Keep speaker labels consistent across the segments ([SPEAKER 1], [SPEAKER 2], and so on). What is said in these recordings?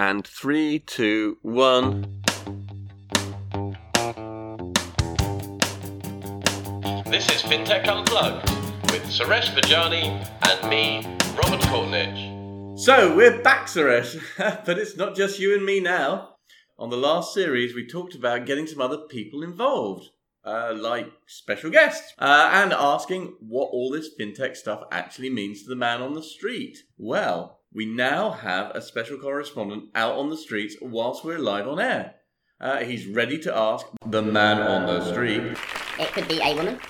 [SPEAKER 1] And three, two, one.
[SPEAKER 2] This is FinTech Unplugged with Suresh Vajani and me, Robert Courtneidge.
[SPEAKER 3] So we're back, Suresh, but it's not just you and me now. On the last series, we talked about getting some other people involved, uh, like special guests, uh, and asking what all this fintech stuff actually means to the man on the street. Well, we now have a special correspondent out on the streets whilst we're live on air. Uh, he's ready to ask the man on the street
[SPEAKER 4] It could be a woman.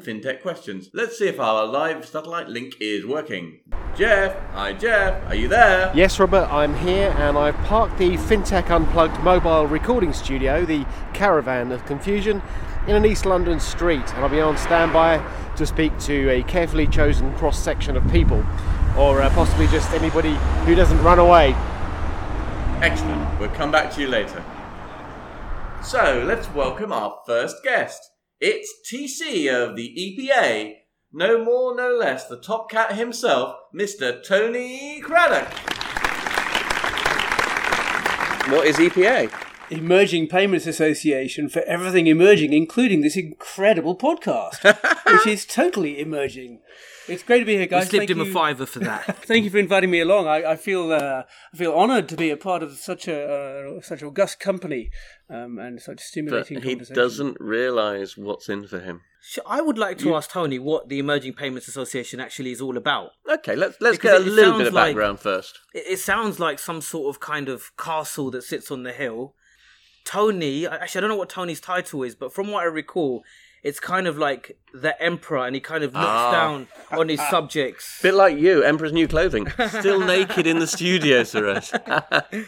[SPEAKER 3] fintech questions. Let's see if our live satellite link is working. Jeff, hi Jeff, are you there?
[SPEAKER 5] Yes, Robert, I'm here and I've parked the FinTech Unplugged mobile recording studio, the Caravan of Confusion, in an East London street. And I'll be on standby to speak to a carefully chosen cross section of people, or uh, possibly just anybody who doesn't run away.
[SPEAKER 3] Excellent. We'll come back to you later. So let's welcome our first guest. It's TC of the EPA. No more, no less, the top cat himself, Mr. Tony Craddock.
[SPEAKER 1] What is EPA?
[SPEAKER 6] Emerging Payments Association for everything emerging, including this incredible podcast, which is totally emerging. It's great to be here,
[SPEAKER 7] We
[SPEAKER 6] guys.
[SPEAKER 7] slipped
[SPEAKER 6] Thank
[SPEAKER 7] him a fiver for that.
[SPEAKER 6] Thank you for inviting me along. I, I feel uh, I feel honoured to be a part of such a uh, such august company um, and such
[SPEAKER 1] But
[SPEAKER 6] stimulating
[SPEAKER 1] he
[SPEAKER 6] conversation.
[SPEAKER 1] doesn't realise what's in for him.
[SPEAKER 7] Sh- I would like to ask Tony what the Emerging Payments Association actually is all about.
[SPEAKER 1] Okay, let's let's
[SPEAKER 7] Because
[SPEAKER 1] get a little bit
[SPEAKER 7] sounds
[SPEAKER 1] of
[SPEAKER 7] like-
[SPEAKER 1] background first.
[SPEAKER 7] It, it sounds like some sort of kind of castle that sits on the hill. Tony, actually, I don't know what Tony's title is, but from what I recall, it's kind of like the emperor, and he kind of looks
[SPEAKER 1] Ah.
[SPEAKER 7] down on his subjects.
[SPEAKER 1] Bit like you, Emperor's New Clothing. Still naked in the studio, Suresh.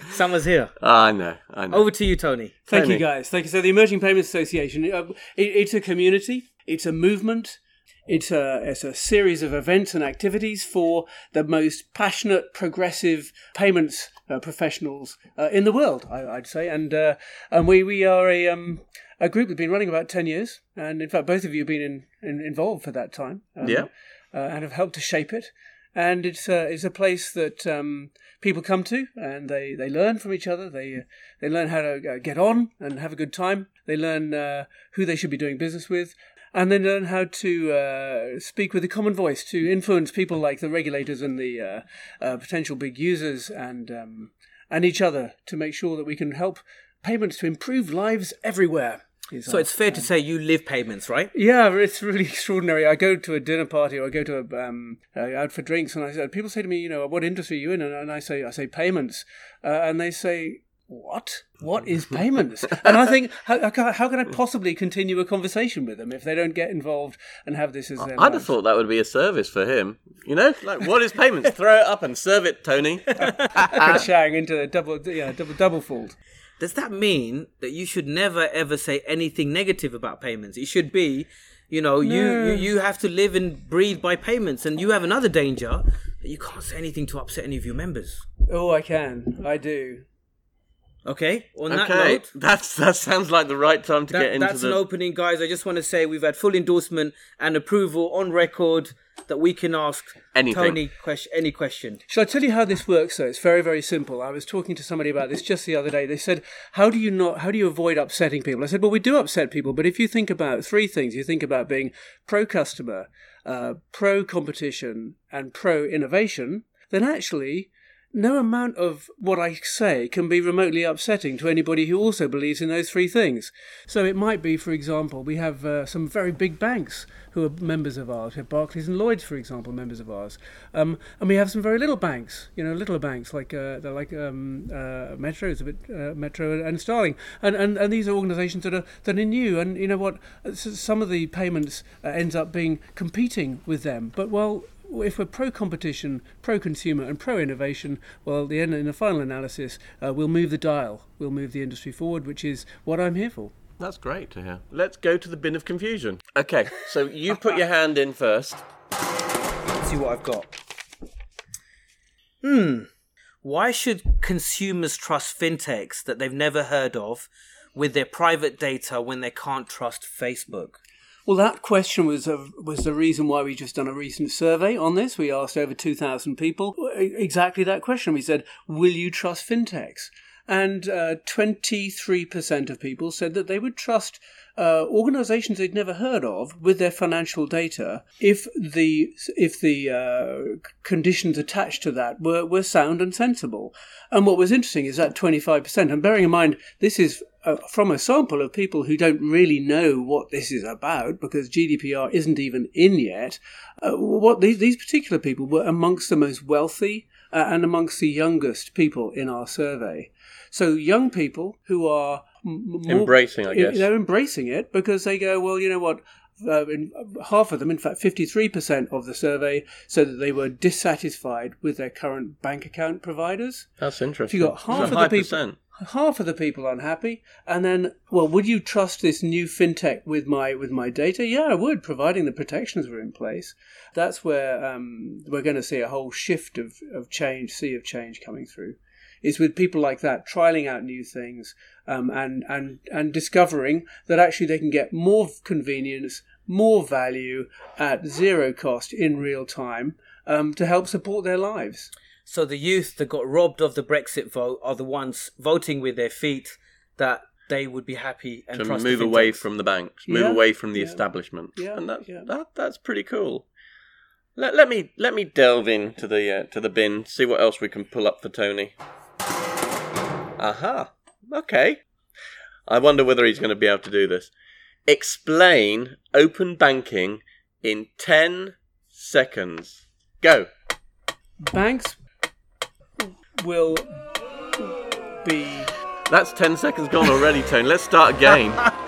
[SPEAKER 7] Summer's here.
[SPEAKER 1] I know, I know.
[SPEAKER 7] Over to you, Tony.
[SPEAKER 6] Thank
[SPEAKER 1] Tony.
[SPEAKER 6] you, guys. Thank you. So, the Emerging Payments Association, uh, it, it's a community, it's a movement, it's a, it's a series of events and activities for the most passionate, progressive payments uh, professionals uh, in the world, I, I'd say. And uh, and we, we are a, um, a group that's been running about 10 years. And in fact, both of you have been in, in, involved for that time. Um,
[SPEAKER 1] Yeah.
[SPEAKER 6] Uh, and have helped to shape it. And it's a, it's a place that um, people come to and they, they learn from each other. They, they learn how to uh, get on and have a good time. They learn uh, who they should be doing business with. And then learn how to uh, speak with a common voice to influence people like the regulators and the uh, uh, potential big users and, um, and each other to make sure that we can help payments to improve lives everywhere.
[SPEAKER 7] So it's fair to say you live payments, right?
[SPEAKER 6] yeah, it's really extraordinary. I go to a dinner party or I go to a, um, uh, out for drinks, and I say, people say to me, you know, what industry are you in? And, and I say, I say payments, uh, and they say, what? What is payments? and I think, how, how can I- how can I possibly continue a conversation with them if they don't get involved and have this as their
[SPEAKER 1] I'd have thought that would be a service for him. You know, like what is payments? Throw it up and serve it, Tony.
[SPEAKER 6] Shang into a double, yeah, double, double fold.
[SPEAKER 7] Does that mean that you should never ever say anything negative about payments? It should be, you know, you,
[SPEAKER 6] No.
[SPEAKER 7] you you have to live and breathe by payments, and you have another danger that you can't say anything to upset any of your members.
[SPEAKER 6] Oh, I can, I do.
[SPEAKER 7] Okay. On that
[SPEAKER 1] okay,
[SPEAKER 7] note,
[SPEAKER 1] that's that sounds like the right time to
[SPEAKER 7] that-
[SPEAKER 1] get into
[SPEAKER 7] that's
[SPEAKER 1] the.
[SPEAKER 7] an opening, guys. I just want to say we've had full endorsement and approval on record that we can ask
[SPEAKER 1] Anything.
[SPEAKER 7] Tony question, any question.
[SPEAKER 6] Shall I tell you how this works? Though it's very, very simple. I was talking to somebody about this just the other day. They said, "How do you not? How do you avoid upsetting people?" I said, "Well, we do upset people, but if you think about three things, you think about being pro customer, uh, pro competition, and pro innovation, then actually." No amount of what I say can be remotely upsetting to anybody who also believes in those three things. So it might be, for example, we have uh, some very big banks who are members of ours. We have Barclays and Lloyds, for example, members of ours, um, and we have some very little banks. You know, little banks like uh, they're like um, uh, Metro, is a bit uh, Metro and Starling, and, and and these are organisations that are that are new. And you know what? Some of the payments uh, ends up being competing with them, but well if we're pro competition, pro consumer, and pro innovation, well, the end in the final analysis, uh, we'll move the dial. We'll move the industry forward, which is what I'm here for.
[SPEAKER 1] That's great to hear. Let's go to the bin of confusion. Okay, so you put your hand in first.
[SPEAKER 7] Let's see what I've got. Hmm. Why should consumers trust fintechs that they've never heard of with their private data when they can't trust Facebook?
[SPEAKER 6] Well, that question was a, was the reason why we just done a recent survey on this. We asked over two thousand people e- exactly that question. We said, "Will you trust fintechs?" And twenty three percent of people said that they would trust uh, organizations they'd never heard of with their financial data if the if the uh, conditions attached to that were, were sound and sensible. And what was interesting is that 25%, and bearing in mind this is uh, from a sample of people who don't really know what this is about because GDPR isn't even in yet, uh, what these, these particular people were amongst the most wealthy uh, and amongst the youngest people in our survey. So young people who are m- more,
[SPEAKER 1] Embracing, I guess.
[SPEAKER 6] they're embracing it because they go, well, you know what? Uh, in, half of them, in fact, 53% of the survey said that they were dissatisfied with their current bank account providers.
[SPEAKER 1] That's interesting.
[SPEAKER 6] So you got half
[SPEAKER 1] That's
[SPEAKER 6] of the people,
[SPEAKER 1] percent.
[SPEAKER 6] Half of the people unhappy, and then, well, would you trust this new fintech with my with my data? Yeah, I would, providing the protections were in place. That's where um, we're going to see a whole shift of of change, sea of change coming through. Is with people like that trialing out new things um, and and and discovering that actually they can get more convenience, more value at zero cost in real time um, to help support their lives.
[SPEAKER 7] So the youth that got robbed of the Brexit vote are the ones voting with their feet that they would be happy and
[SPEAKER 1] to move away
[SPEAKER 7] fintechs.
[SPEAKER 1] from the banks, move
[SPEAKER 6] Yeah,
[SPEAKER 1] away from the
[SPEAKER 6] yeah.
[SPEAKER 1] establishment,
[SPEAKER 6] Yeah,
[SPEAKER 1] and that's
[SPEAKER 6] yeah.
[SPEAKER 1] that, that's pretty cool. Let, let me let me delve into the uh, to the bin, see what else we can pull up for Tony. Aha. Okay. I wonder whether he's going to be able to do this. Explain open banking in ten seconds. Go.
[SPEAKER 6] banks will be
[SPEAKER 1] That's ten seconds gone already, Tony. Let's start again.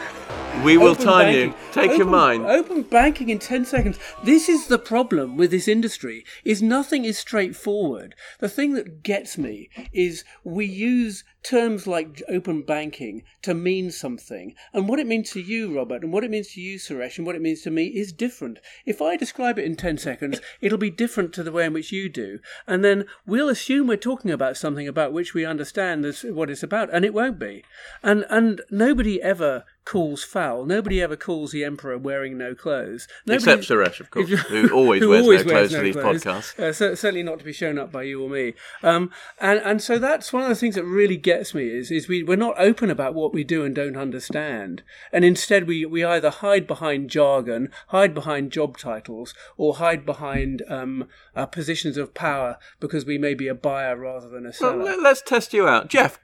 [SPEAKER 1] We will
[SPEAKER 6] Open
[SPEAKER 1] time
[SPEAKER 6] banking.
[SPEAKER 1] you. Take your mind.
[SPEAKER 6] Open banking in 10 seconds. This is the problem with this industry is nothing is straightforward. The thing that gets me is we use terms like open banking to mean something. And what it means to you, Robert, and what it means to you, Suresh, and what it means to me is different. If I describe it in 10 seconds, it'll be different to the way in which you do. And then we'll assume we're talking about something about which we understand what it's about, and it won't be. And, and nobody ever calls foul. Nobody ever calls the emperor wearing no clothes. Nobody,
[SPEAKER 1] Except Suresh, of course, who always
[SPEAKER 6] who
[SPEAKER 1] wears
[SPEAKER 6] always
[SPEAKER 1] no
[SPEAKER 6] wears
[SPEAKER 1] clothes for these podcasts.
[SPEAKER 6] Uh, cer- certainly not to be shown up by you or me. Um, and and so that's one of the things that really gets me is is we we're not open about what we do and don't understand, and instead we we either hide behind jargon, hide behind job titles, or hide behind um, uh, positions of power because we may be a buyer rather than a seller.
[SPEAKER 1] let- let's test you out, Jeff.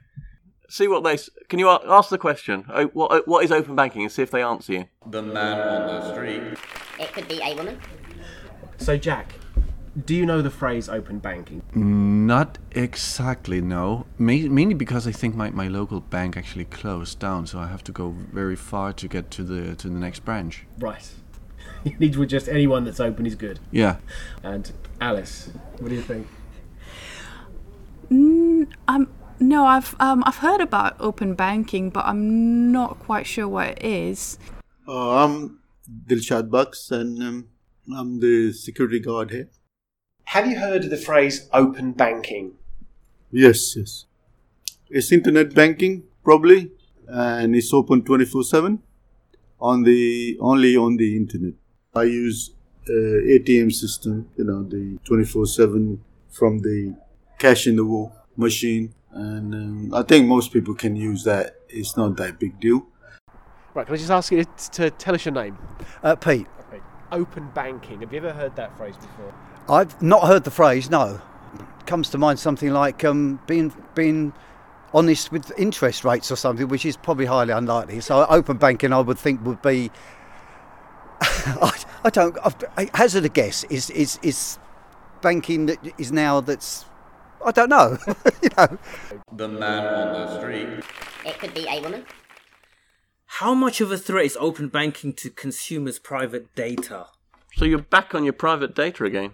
[SPEAKER 1] See what they can. You ask the question. Oh, What oh, what is open banking, and see if they answer you.
[SPEAKER 3] The man on the street.
[SPEAKER 4] It could be a woman.
[SPEAKER 5] So, Jack, do you know the phrase open banking?
[SPEAKER 8] Not exactly, no. Ma- mainly because I think my, my local bank actually closed down, so I have to go very far to get to the to the next branch.
[SPEAKER 5] Right. You need to just anyone that's open is good.
[SPEAKER 8] Yeah.
[SPEAKER 5] And Alice, what do you think?
[SPEAKER 9] Um, no, I've um, I've heard about open banking, but I'm not quite sure what it is.
[SPEAKER 10] Uh, I'm Dilshad Bucks and um, I'm the security guard here.
[SPEAKER 5] Have you heard of the phrase open banking?
[SPEAKER 10] Yes, yes. It's internet banking, probably, and it's open 24 7 on the only on the internet. I use uh, ATM system, you know, the 24 7 from the cash in the wall machine, and um, I think most people can use that. It's not that big deal.
[SPEAKER 5] Right, can I just ask you to tell us your name?
[SPEAKER 11] Uh, Pete,
[SPEAKER 5] Open banking. Have you ever heard that phrase before?
[SPEAKER 11] I've not heard the phrase. No, comes to mind something like um, being being honest with interest rates or something, which is probably highly unlikely. So open banking, I would think, would be. I, I don't. I've- I hazard a guess. Is is is banking that is now that's. I don't know. you know.
[SPEAKER 3] The man on the street.
[SPEAKER 4] It could be a woman.
[SPEAKER 7] How much of a threat is open banking to consumers' private data?
[SPEAKER 1] So you're back on your private data again.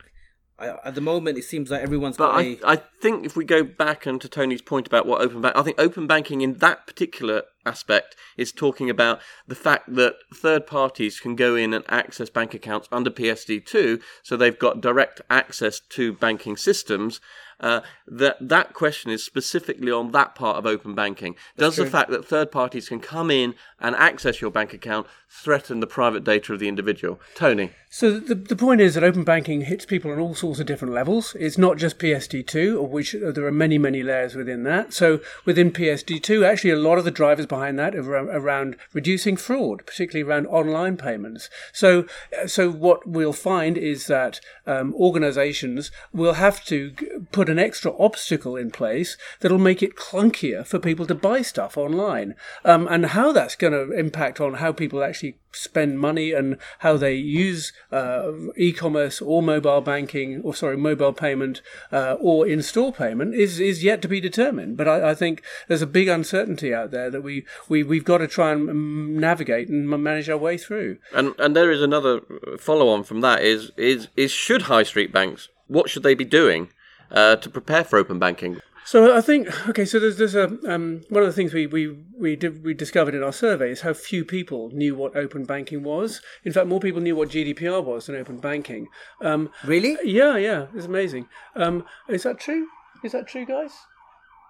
[SPEAKER 7] I, at the moment, it seems like everyone's
[SPEAKER 1] But
[SPEAKER 7] got
[SPEAKER 1] I,
[SPEAKER 7] a.
[SPEAKER 1] I think if we go back and to Tony's point about what open bank, I think open banking in that particular aspect is talking about the fact that third parties can go in and access bank accounts under PSD2, so they've got direct access to banking systems. Uh, that that question is specifically on that part of open banking. Does the fact that third parties can come in and access your bank account threaten the private data of the individual? Tony.
[SPEAKER 6] So the, the point is that open banking hits people on all sorts of different levels. It's not just PSD2, of which there are many, many layers within that. So within PSD2, actually a lot of the drivers behind that around, reducing fraud, particularly around online payments. So, so what we'll find is that um, organizations will have to put an extra obstacle in place that'll make it clunkier for people to buy stuff online. Um, and how that's going to impact on how people actually spend money and how they use uh, e-commerce or mobile banking or sorry mobile payment uh, or in-store payment is is yet to be determined but I, I think there's a big uncertainty out there that we, we we've got to try and mm, navigate and manage our way through
[SPEAKER 1] And and there is another follow on from that is is is should high street banks what should they be doing uh, to prepare for open banking?
[SPEAKER 6] So I think okay. So there's there's a um, one of the things we we we did, we discovered in our survey is how few people knew what open banking was. In fact, more people knew what GDPR was than open banking. Um,
[SPEAKER 7] really?
[SPEAKER 6] Yeah, yeah. It's amazing. Um, is that true? Is that true, guys?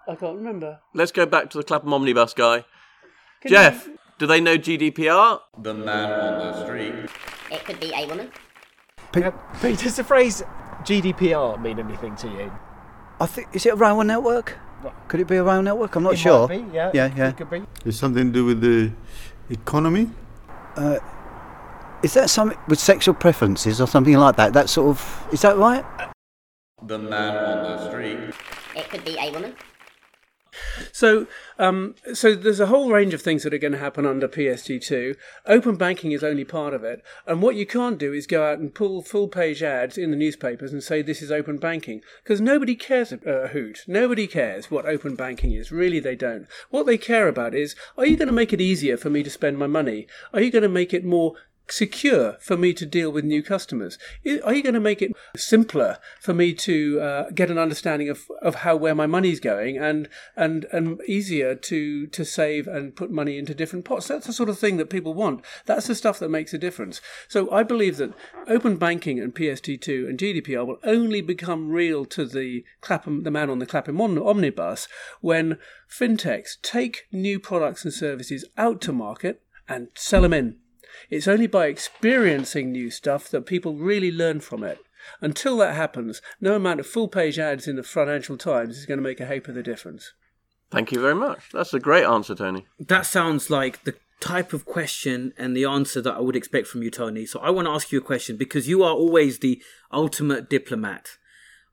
[SPEAKER 6] I can't remember.
[SPEAKER 1] Let's go back to the Clapham omnibus guy.
[SPEAKER 6] Can
[SPEAKER 1] Jeff,
[SPEAKER 6] you-
[SPEAKER 1] do they know GDPR?
[SPEAKER 3] The man on the street.
[SPEAKER 4] It could be a woman.
[SPEAKER 5] Uh, Pete, does the phrase GDPR mean anything to you?
[SPEAKER 11] I think is it a rail network? Could it be a rail network? I'm not
[SPEAKER 5] It
[SPEAKER 11] sure.
[SPEAKER 5] might be, yeah.
[SPEAKER 11] yeah, yeah.
[SPEAKER 5] It could be.
[SPEAKER 10] It's something to do with the economy.
[SPEAKER 11] Uh, is that something with sexual preferences or something like that? That sort of is that right?
[SPEAKER 3] The man on the street.
[SPEAKER 4] It could be a woman.
[SPEAKER 6] So, um, so there's a whole range of things that are going to happen under PSD2. Open banking is only part of it, and what you can't do is go out and pull full page ads in the newspapers and say this is open banking because nobody cares a, a hoot. Nobody cares what open banking is. Really, they don't. What they care about is: Are you going to make it easier for me to spend my money? Are you going to make it more secure for me to deal with new customers? Are you going to make it simpler for me to uh, get an understanding of, of how where my money's going and and and easier to to save and put money into different pots? That's the sort of thing that people want. That's the stuff that makes a difference. So I believe that open banking and PSD2 and GDPR will only become real to the Clapham, the man on the Clapham omnibus when fintechs take new products and services out to market and sell them in. It's only by experiencing new stuff that people really learn from it. Until that happens, no amount of full page ads in the Financial Times is going to make a heap of the difference.
[SPEAKER 1] Thank you very much. That's a great answer, Tony.
[SPEAKER 7] That sounds like the type of question and the answer that I would expect from you, Tony. So I want to ask you a question because you are always the ultimate diplomat.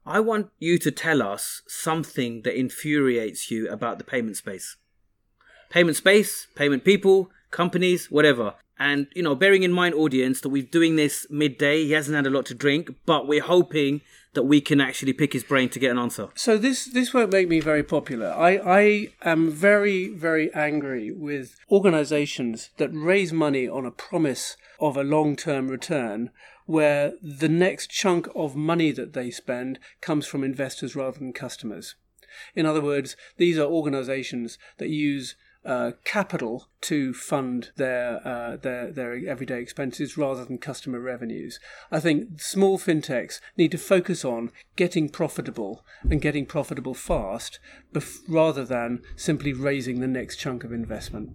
[SPEAKER 7] I want you to tell us something that infuriates you about the payment space. Payment space, payment people, companies, whatever. And, you know, bearing in mind, audience, that we're doing this midday, he hasn't had a lot to drink, but we're hoping that we can actually pick his brain to get an answer.
[SPEAKER 6] So this this won't make me very popular. I, I am very very angry with organisations that raise money on a promise of a long term return, where the next chunk of money that they spend comes from investors rather than customers. In other words, these are organisations that use uh, capital to fund their uh, their their everyday expenses rather than customer revenues. I think small fintechs need to focus on getting profitable and getting profitable fast, bef- rather than simply raising the next chunk of investment.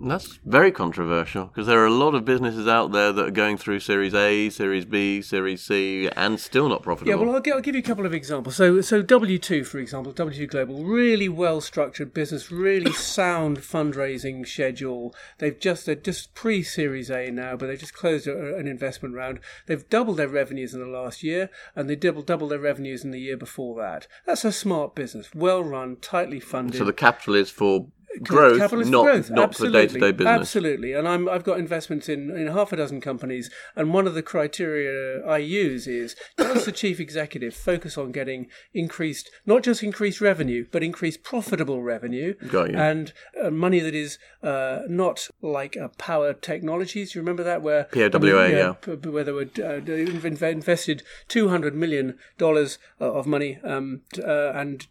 [SPEAKER 1] That's very controversial because there are a lot of businesses out there that are going through Series A, Series B, Series C, and still not profitable.
[SPEAKER 6] Yeah, well, I'll, gi- I'll give you a couple of examples. So, so W2, for example, W2 Global, really well structured business, really sound fundraising schedule. They've just they're just pre Series A now, but they've just closed a, an investment round. They've doubled their revenues in the last year, and they doubled doubled their revenues in the year before that. That's a smart business, well run, tightly funded.
[SPEAKER 1] so the capital is for growth,
[SPEAKER 6] Capitalist
[SPEAKER 1] not
[SPEAKER 6] growth,
[SPEAKER 1] not for
[SPEAKER 6] absolutely,
[SPEAKER 1] day-to-day business.
[SPEAKER 6] Absolutely, and I'm I've got investments in, in half a dozen companies, and one of the criteria I use is does the chief executive focus on getting increased, not just increased revenue, but increased profitable revenue,
[SPEAKER 1] Got you.
[SPEAKER 6] and uh, money that is uh, not like uh, Powa Technologies. Do you remember that where
[SPEAKER 1] POWA, yeah.
[SPEAKER 6] p- p- where they were uh, they invested two hundred million dollars uh, of money um, uh, and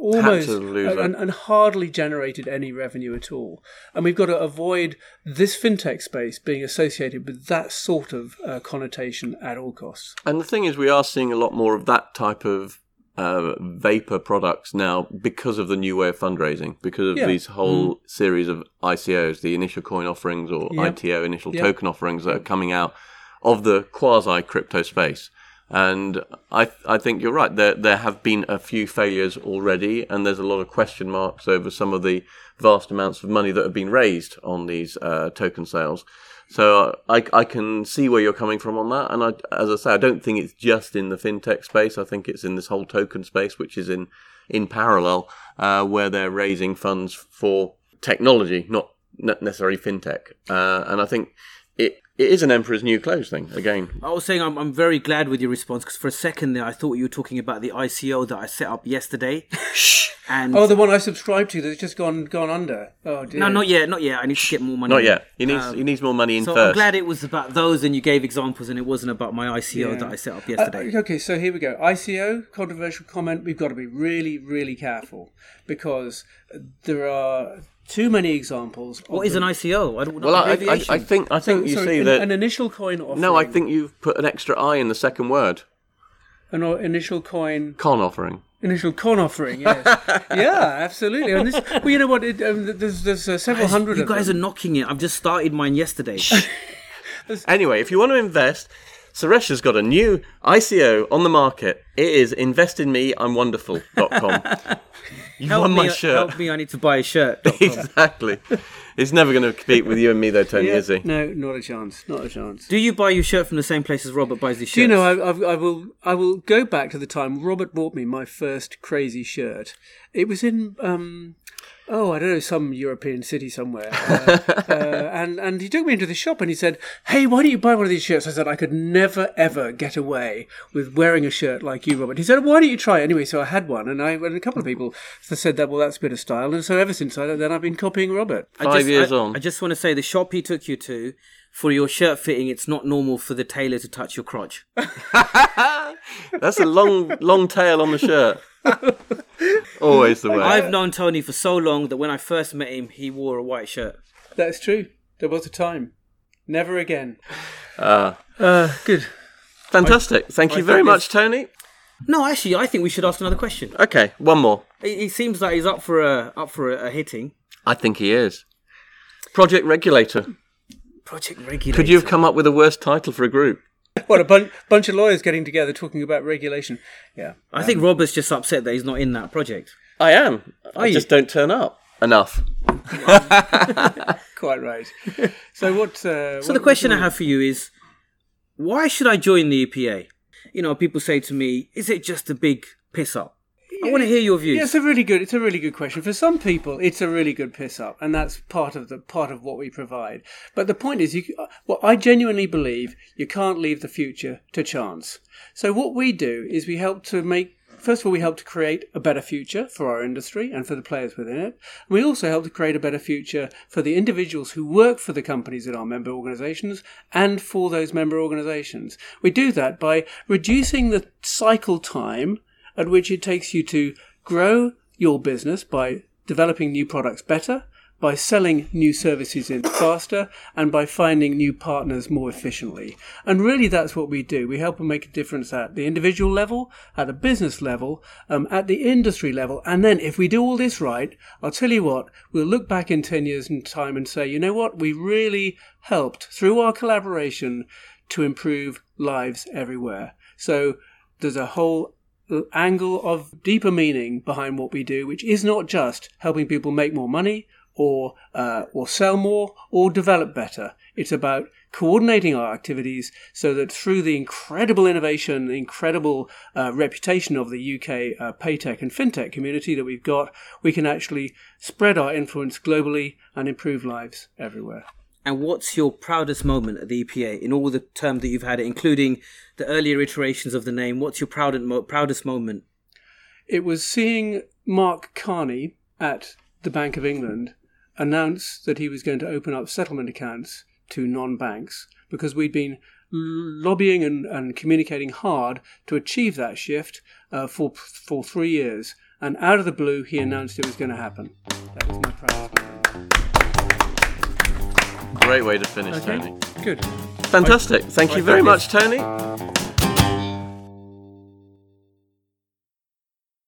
[SPEAKER 6] almost
[SPEAKER 1] to lose it.
[SPEAKER 6] and, and hardly generated any revenue at all. And we've got to avoid this fintech space being associated with that sort of uh, connotation at all costs.
[SPEAKER 1] And the thing is, we are seeing a lot more of that type of uh, vapor products now because of the new way of fundraising, because of
[SPEAKER 6] Yeah.
[SPEAKER 1] these whole series of ICOs, the initial coin offerings or
[SPEAKER 6] Yep.
[SPEAKER 1] ITO, initial
[SPEAKER 6] Yep.
[SPEAKER 1] token offerings that are coming out of the quasi crypto space. And I, I think you're right. There, there have been a few failures already, and there's a lot of question marks over some of the vast amounts of money that have been raised on these uh, token sales. So uh, I, I can see where you're coming from on that, and I, as I say, I don't think it's just in the fintech space. I think it's in this whole token space, which is in in parallel, uh, where they're raising funds for technology, not not necessarily fintech. Uh, and I think it it is an emperor's new clothes thing again.
[SPEAKER 7] I was saying I'm, I'm very glad with your response because for a second there I thought you were talking about the ICO that I set up yesterday. and
[SPEAKER 6] Oh, the one I subscribed to that's just gone gone under. Oh dear.
[SPEAKER 7] no, not yet, not yet. I need to get more money.
[SPEAKER 1] Not yet. He needs
[SPEAKER 7] Um,
[SPEAKER 1] he needs more money in
[SPEAKER 7] so I'm glad it was about those and you gave examples and it wasn't about my ICO
[SPEAKER 6] Yeah.
[SPEAKER 7] that I set up
[SPEAKER 6] Uh,
[SPEAKER 7] yesterday.
[SPEAKER 6] okay, so here we go. ICO, controversial comment. We've got to be really, really careful because there are too many examples. Of
[SPEAKER 7] what is an ICO? I don't know.
[SPEAKER 1] well, I, I. I think I think you
[SPEAKER 6] so
[SPEAKER 1] see
[SPEAKER 6] an,
[SPEAKER 1] that.
[SPEAKER 6] an initial coin offering.
[SPEAKER 1] no, I think you've put an extra I in the second word.
[SPEAKER 6] an o- initial coin.
[SPEAKER 1] Con offering.
[SPEAKER 6] Initial con offering, yes, yeah, absolutely. And this, well, you know what? It, um, there's there's uh, several
[SPEAKER 7] Guys,
[SPEAKER 6] hundred.
[SPEAKER 7] you
[SPEAKER 6] of
[SPEAKER 7] guys
[SPEAKER 6] them.
[SPEAKER 7] are knocking it. I've just started mine yesterday.
[SPEAKER 1] Anyway, if you want to invest, Suresh has got a new ICO on the market. It is investinmeimwonderful.com. You
[SPEAKER 7] help
[SPEAKER 1] won
[SPEAKER 7] me,
[SPEAKER 1] my shirt.
[SPEAKER 7] help me. I need to buy a shirt.
[SPEAKER 1] exactly. He's never going to compete with you and me, though, Tony,
[SPEAKER 6] Yeah,
[SPEAKER 1] is he?
[SPEAKER 6] No, not a chance. Not a chance.
[SPEAKER 7] Do you buy your shirt from the same place as Robert buys his shirt?
[SPEAKER 6] Do you know? I, I, I will. I will go back to the time Robert bought me my first crazy shirt. It was in. Um, Oh, I don't know, some European city somewhere, uh, uh, and and he took me into the shop and he said, "Hey, why don't you buy one of these shirts?" I said, "I could never ever get away with wearing a shirt like you, Robert." He said, "Why don't you try it anyway?" So I had one, and I and a couple of people said that, "Well, that's a bit of style," and so ever since I, then I've been copying Robert.
[SPEAKER 7] I
[SPEAKER 1] Five
[SPEAKER 7] just,
[SPEAKER 1] years
[SPEAKER 7] I,
[SPEAKER 1] on.
[SPEAKER 7] I just want to say the shop he took you to for your shirt fitting, it's not normal for the tailor to touch your crotch.
[SPEAKER 1] That's a long, long tail on the shirt. Always the way.
[SPEAKER 7] I've known Tony for so long that when I first met him, he wore a white shirt.
[SPEAKER 6] That's true. There was a time. Never again.
[SPEAKER 1] Uh,
[SPEAKER 6] Uh, good.
[SPEAKER 1] fantastic. Thank you
[SPEAKER 7] I
[SPEAKER 1] very
[SPEAKER 7] think
[SPEAKER 1] much, Tony.
[SPEAKER 7] No, actually, I think we should ask another question.
[SPEAKER 1] Okay, one more.
[SPEAKER 7] He, he seems like he's up for a up for a, a hitting.
[SPEAKER 1] I think he is. Project Regulator.
[SPEAKER 7] Project Regulator.
[SPEAKER 1] Could you have come up with a worse title for a group?
[SPEAKER 6] What a bun- bunch of lawyers getting together talking about regulation. Yeah.
[SPEAKER 7] I think Robert's just upset that he's not in that project.
[SPEAKER 1] I am. I
[SPEAKER 7] you?
[SPEAKER 1] just don't turn up enough.
[SPEAKER 6] Quite right. So what? Uh,
[SPEAKER 7] So the question I have for you is, why should I join the EPA? You know, people say to me, "Is it just a big piss up?" I want to hear your views.
[SPEAKER 6] Yeah, it's a really good. It's a really good question. For some people, it's a really good piss up, and that's part of the part of what we provide. But the point is, you, well, I genuinely believe you can't leave the future to chance. So what we do is we help to make. First of all, we help to create a better future for our industry and for the players within it. We also help to create a better future for the individuals who work for the companies in our member organizations and for those member organizations. We do that by reducing the cycle time at which it takes you to grow your business by developing new products better, by selling new services in faster, and by finding new partners more efficiently. And really, that's what we do. We help them make a difference at the individual level, at the business level, um, at the industry level. And then, if we do all this right, I'll tell you what, we'll look back in 10 years in time and say, you know what, we really helped through our collaboration to improve lives everywhere. So, there's a whole angle of deeper meaning behind what we do, which is not just helping people make more money or uh, or sell more or develop better. It's about coordinating our activities so that through the incredible innovation, the incredible uh, reputation of the UK uh, paytech and fintech community that we've got, we can actually spread our influence globally and improve lives everywhere.
[SPEAKER 7] And what's your proudest moment at the EPA in all the term that you've had including the earlier iterations of the name? What's your proud, mo- proudest moment?
[SPEAKER 6] It was seeing Mark Carney at the Bank of England announce that he was going to open up settlement accounts to non banks because we'd been lobbying and, and communicating hard to achieve that shift uh, for, for three years. And out of the blue, he announced it was going to happen. That was my proudest
[SPEAKER 1] great way to finish,
[SPEAKER 6] Okay.
[SPEAKER 1] Tony.
[SPEAKER 6] Good.
[SPEAKER 1] Fantastic. Thank
[SPEAKER 6] I
[SPEAKER 1] you very
[SPEAKER 6] think
[SPEAKER 1] much, Tony.